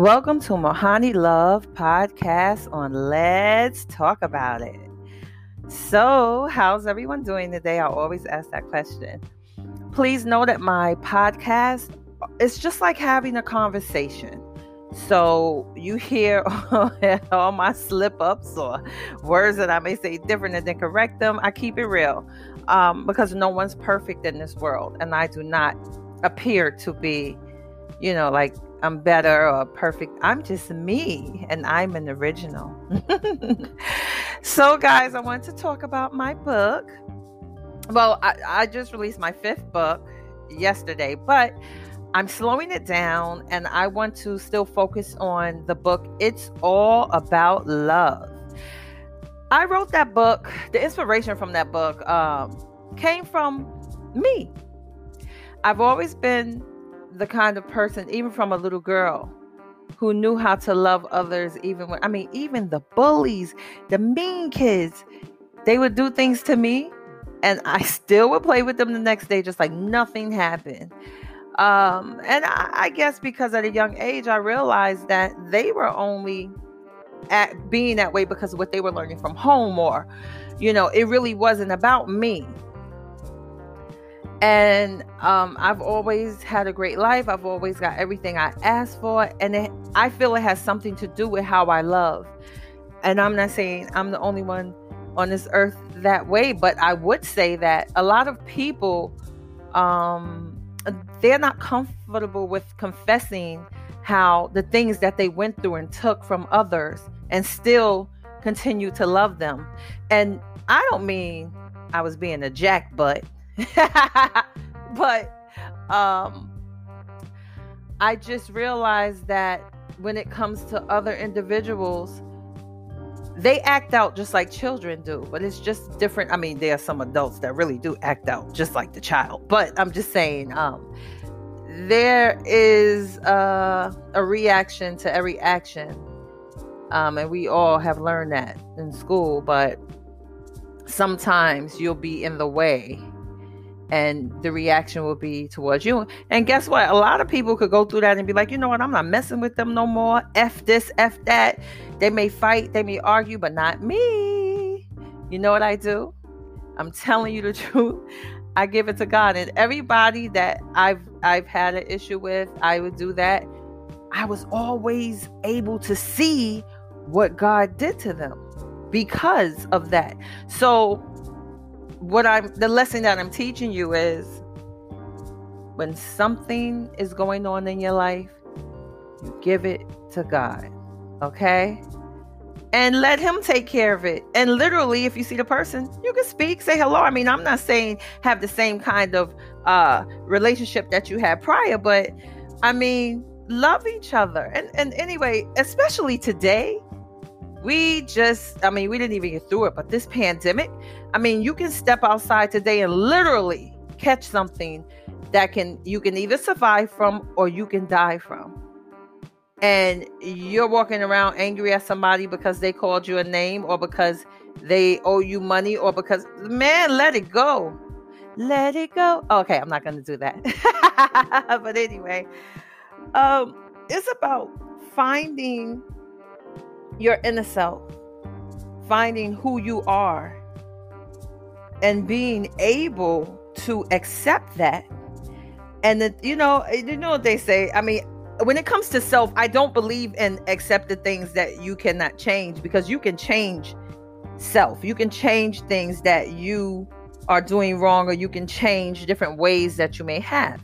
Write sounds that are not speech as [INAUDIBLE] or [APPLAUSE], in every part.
Welcome to Mohani Love Podcast on Let's Talk About It. So, how's everyone doing today? I always ask that question. Please know that my podcast is just like having a conversation. So you hear [LAUGHS] all my slip ups or words that I may say different and then correct them. I keep it real um, because no one's perfect in this world, and I do not appear to be, you know, like I'm better or perfect. I'm just me, and I'm an original. [LAUGHS] so, guys, I want to talk about my book. Well, I, I just released my fifth book yesterday, but I'm slowing it down and I want to still focus on the book It's All About Love. I wrote that book, the inspiration from that book um, came from me. I've always been the kind of person, even from a little girl, who knew how to love others, even when, I mean, even the bullies, the mean kids, they would do things to me and I [LAUGHS] still would play with them the next day, just like nothing happened. Um, and I, I guess because at a young age, I realized that they were only at being that way because of what they were learning from home, or, you know, it really wasn't about me. And um, I've always had a great life. I've always got everything I asked for. And it, I feel it has something to do with how I love. And I'm not saying I'm the only one on this earth that way, but I would say that a lot of people, um, they're not comfortable with confessing how the things that they went through and took from others and still continue to love them. And I don't mean I was being a jackbutt, [LAUGHS] but um, I just realized that when it comes to other individuals, they act out just like children do, but it's just different. I mean, there are some adults that really do act out just like the child, but I'm just saying, um, there is uh, a reaction to every action. Um, and we all have learned that in school, but sometimes you'll be in the way and the reaction will be towards you. And guess what? A lot of people could go through that and be like, you know what? I'm not messing with them no more. F this, F that. They may fight, they may argue, but not me. You know what I do? I'm telling you the [LAUGHS] truth. I give it to God. And everybody that I've I've had an issue with, I would do that. I was always able to see what God did to them because of that. So what I'm the lesson that I'm teaching you is when something is going on in your life, you give it to God. Okay? And let him take care of it. And literally, if you see the person, you can speak, say hello. I mean, I'm not saying have the same kind of uh relationship that you had prior, but I mean, love each other. And and anyway, especially today, we just, I mean, we didn't even get through it, but this pandemic, I mean, you can step outside today and literally catch something that can, you can either survive from or you can die from. And you're walking around angry at somebody because they called you a name or because they owe you money or because, man, let it go. Let it go. Okay, I'm not to do that. [LAUGHS] but anyway, um, it's about finding your inner self, finding who you are, and being able to accept that. And that you know, eh, you know what they say. I mean, when it comes to self, I don't believe in accept the things that you cannot change because you can change self. You can change things that you are doing wrong, or you can change different ways that you may have.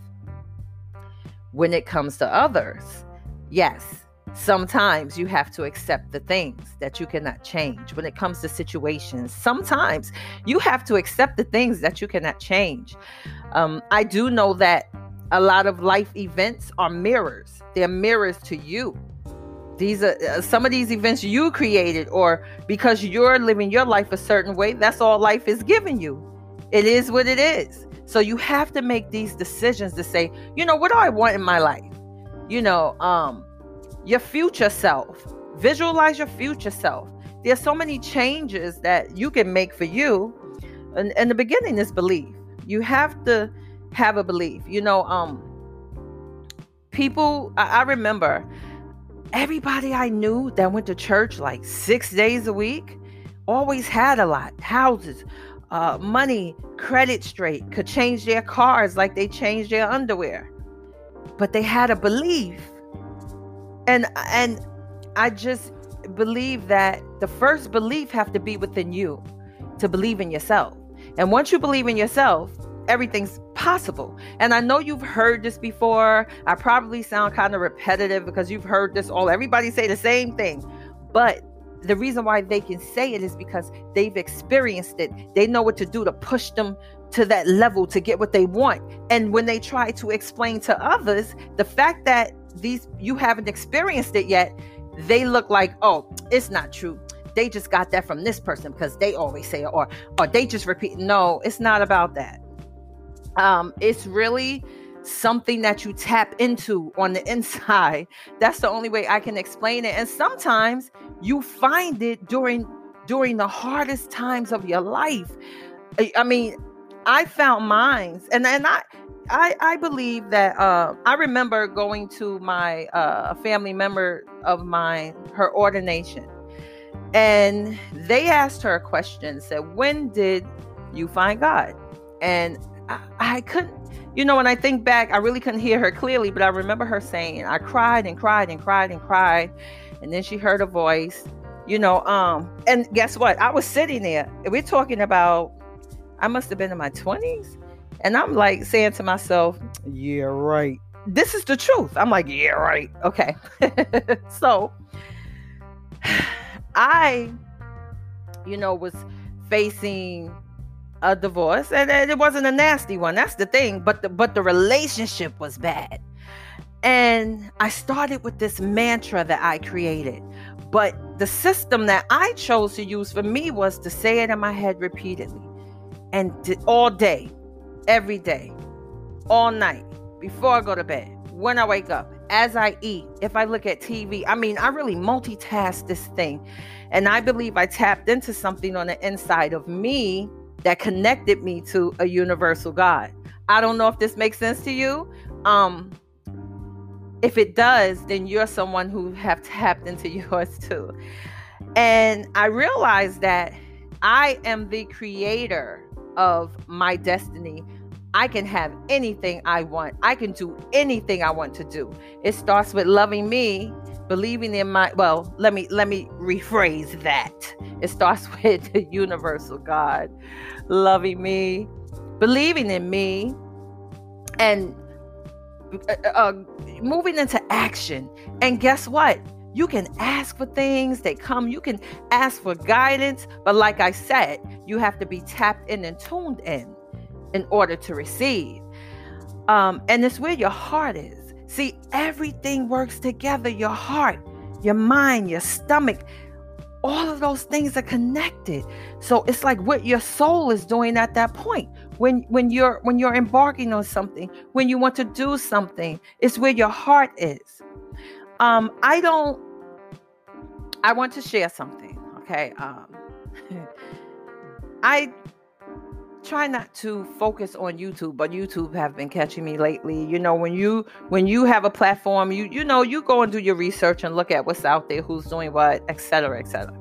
When it comes to others, yes, Sometimes you have to accept the things that you cannot change when it comes to situations. Sometimes you have to accept the things that you cannot change. Um, I do know that a lot of life events are mirrors, they're mirrors to you. These are uh, some of these events you created, or because you're living your life a certain way, that's all life is giving you. It is what it is. So you have to make these decisions to say, you know, what do I want in my life? You know, um, your future self. Visualize your future self. There's so many changes that you can make for you. And, and the beginning is belief. You have to have a belief. You know, um, people, I, I remember everybody I knew that went to church like six days a week always had a lot houses, uh, money, credit straight, could change their cars like they changed their underwear. But they had a belief. And and I just believe that the first belief have to be within you to believe in yourself. And once you believe in yourself, everything's possible. And I know you've heard this before. I probably sound kind of repetitive because you've heard this all everybody say the same thing. But the reason why they can say it is because they've experienced it. They know what to do to push them to that level to get what they want. And when they try to explain to others, the fact that these you haven't experienced it yet, they look like, "Oh, it's not true." They just got that from this person because they always say it or or they just repeat. No, it's not about that. Um it's really something that you tap into on the [LAUGHS] inside. That's the only way I can explain it. And sometimes you find it during during the hardest times of your life. I mean, I found mines, and and I. I, I believe that uh, I remember going to my uh, family member of mine, her ordination, and they asked her a question. Said, "When did you find God?" And I, I couldn't you know, when I think back, I really couldn't hear her clearly, but I remember her saying, I cried and cried and cried and cried. And then she heard a voice, you know, um, and guess what? I was sitting there. We're talking about, I must have been in my 20s. And I'm like saying to myself, yeah, right. This is the truth. I'm like, yeah, right. Okay. [LAUGHS] so I, you know, was facing a divorce and it wasn't a nasty one that's the thing but the but the relationship was bad and i started with this mantra that i created but the system that i chose to use for me was to say it in my head repeatedly and all day every day all night before i go to bed when i wake up as i eat if i look at tv i mean i really multitask this thing and i believe i tapped into something on the inside of me that connected me to a universal God. I don't know if this makes sense to you. Um, if it does, then you're someone who have tapped into [LAUGHS] yours too. And I realized that I am the creator of my destiny. I can have anything I want. I can do anything I want to do. It starts with loving me believing in my well let me let me rephrase that. It starts [LAUGHS] with the universal god loving me believing in me and uh, uh, uh, moving into action. And guess what? You can ask for things they come. You can ask for guidance. But like i said you have to be tapped in and tuned in in order to receive um, and it's where your heart is See, everything works together your heart, your mind, your stomach. All of those things are connected. So it's like what your soul is doing at that point. When when you're when you're embarking on something, when you want to do something, it's where your heart is. Um, I don't I want to share something, okay? Um [LAUGHS] I try not to focus on YouTube, but YouTube have been catching me lately. You know, when you when you have a platform, you you know, you go and do your research and look at what's out there, who's doing what, etc., etc.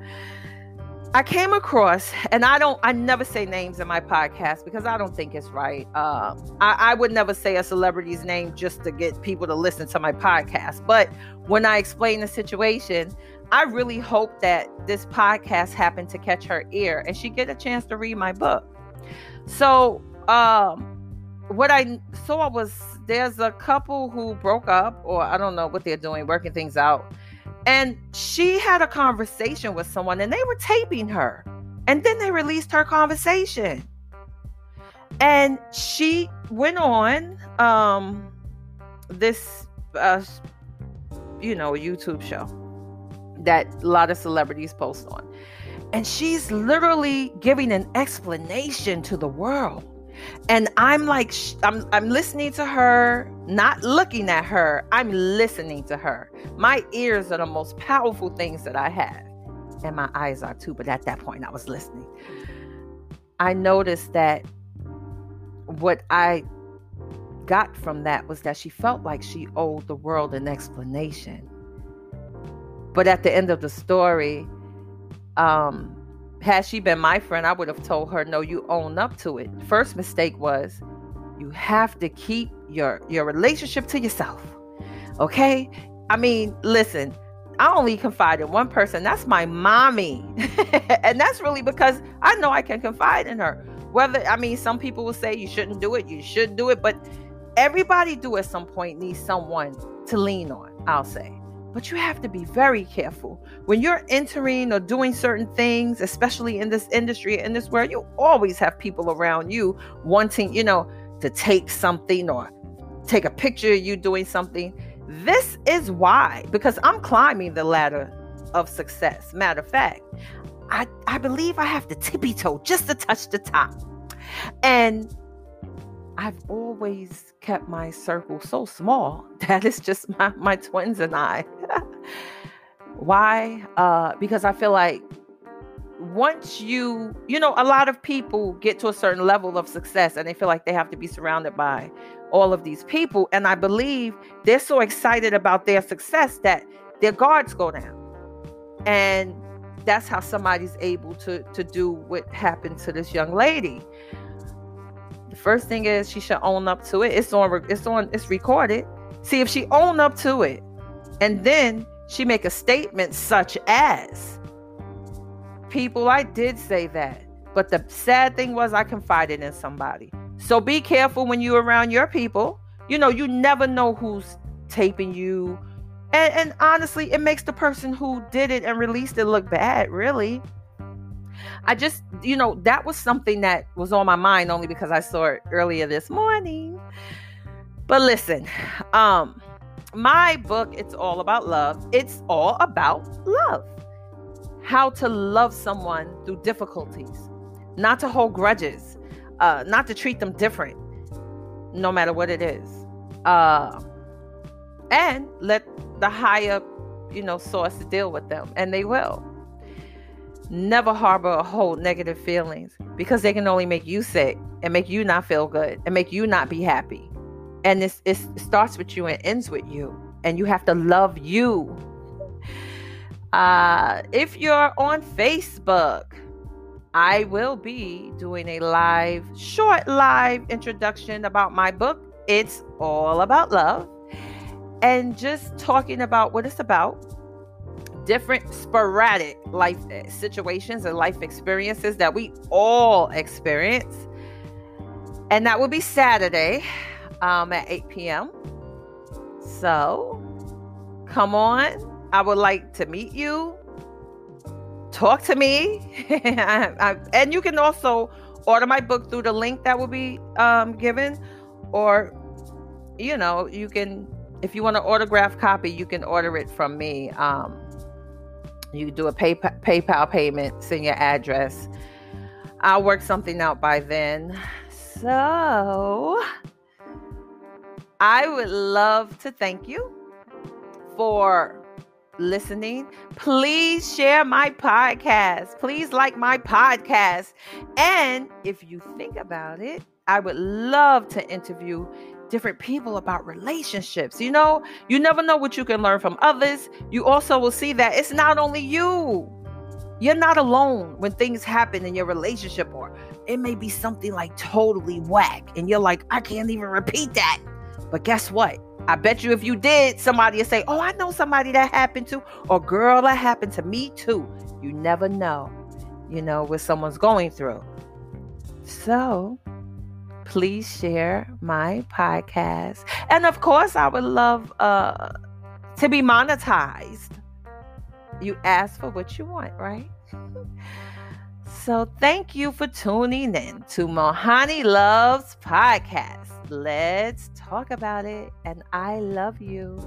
I came across, and I don't, I never say names in my podcast because I don't think it's right. Uh, I, I would never say a celebrity's name just to get people to listen to my podcast. But when I explain the situation, I really hope that this podcast happened to catch her ear and she get a chance to read my book. So, um, what I saw was there's a couple who broke up, or I don't know what they're doing, working things out. And she had a conversation with someone and they were taping her. And then they released her conversation. And she went on um, this, uh, you know, YouTube show that a lot of celebrities post on. And she's literally giving an explanation to the world. And I'm like, I'm, I'm listening to her, not looking at her. I'm listening to her. My ears are the most powerful things that I have. And my eyes are too. But at that point, I was listening. I noticed that what I got from that was that she felt like she owed the world an explanation But at the end of the story, um, had she been my friend, I would have told her, no, you own up to it. First mistake was you have to keep your your relationship to yourself. Okay? I mean, listen, I only confide in one person. That's my mommy. [LAUGHS] and that's really because I know I can confide in her. Whether I mean some people will say you shouldn't do it, you should do it, but everybody do at some point needs someone to lean on, I'll say. But you have to be very careful. When you're entering or doing certain things, especially in this industry, in this world, you always have people around you wanting, you know, to take something or take a picture of you doing something. This is why, because I'm climbing the ladder of success. Matter of fact, I, I believe I have to tippy toe just to touch the top. And I've always kept my circle so small [LAUGHS] that it's just my, my twins and I. [LAUGHS] Why? Uh, because I feel like once you, you know, a lot of people get to a certain level of success and they feel like they have to be surrounded by all of these people. And I believe they're so excited about their success that their guards go down. And that's how somebody's able to to do what happened to this young lady. First thing is she should own up to it. It's on it's on it's recorded. See if she own up to it and then she make a statement such as people I did say that. But the sad thing was I confided in somebody. So be careful when you're around your people. You know, you never know who's taping you. And, and honestly, it makes the person who did it and released it look bad, really. I just, you know, that was something that was on my mind only because I saw it earlier this morning. But listen, um, my book, it's all about love. It's all about love. How to love someone through difficulties, not to hold grudges, uh, not to treat them different, no matter what it is. Uh, and let the higher, you know, source deal with them, and they will. Never harbor or hold negative feelings because they can only make you sick and make you not feel good and make you not be happy. And this it starts with you and ends with you, and you have to love you. Uh, if you're on Facebook, I will be doing a live, short live introduction about my book. It's all about love and just talking about what it's about different sporadic life eh, situations and life experiences that we all experience. And that will be Saturday um, at 8 p.m. So come on. I would like to meet you. Talk to me. [LAUGHS] And you can also order my book through the link that will be um, given. Or, you know, you can, if you want an autograph copy, you can order it from me. Um, you do a PayPal, PayPal payment, send your address. I'll work something out by then. So, I would love to thank you for listening. Please share my podcast. Please like my podcast. And if you think about it, I would love to interview different people about relationships. You know, you never know what you can learn from others. You also will see that it's not only you. You're not alone when things happen in your relationship, or it may be something like totally whack, and you're like, I can't even repeat that. But guess what? I bet you if you did, somebody would say, Oh, I know somebody that happened to, or girl, that happened to me too. You never know, you know, what someone's going through. So, please share my podcast. And of course, I would love uh, to be monetized. You ask for what you want, right? [LAUGHS] so thank you for tuning in to Mohani Loves Podcast. Let's talk about it. And I love you.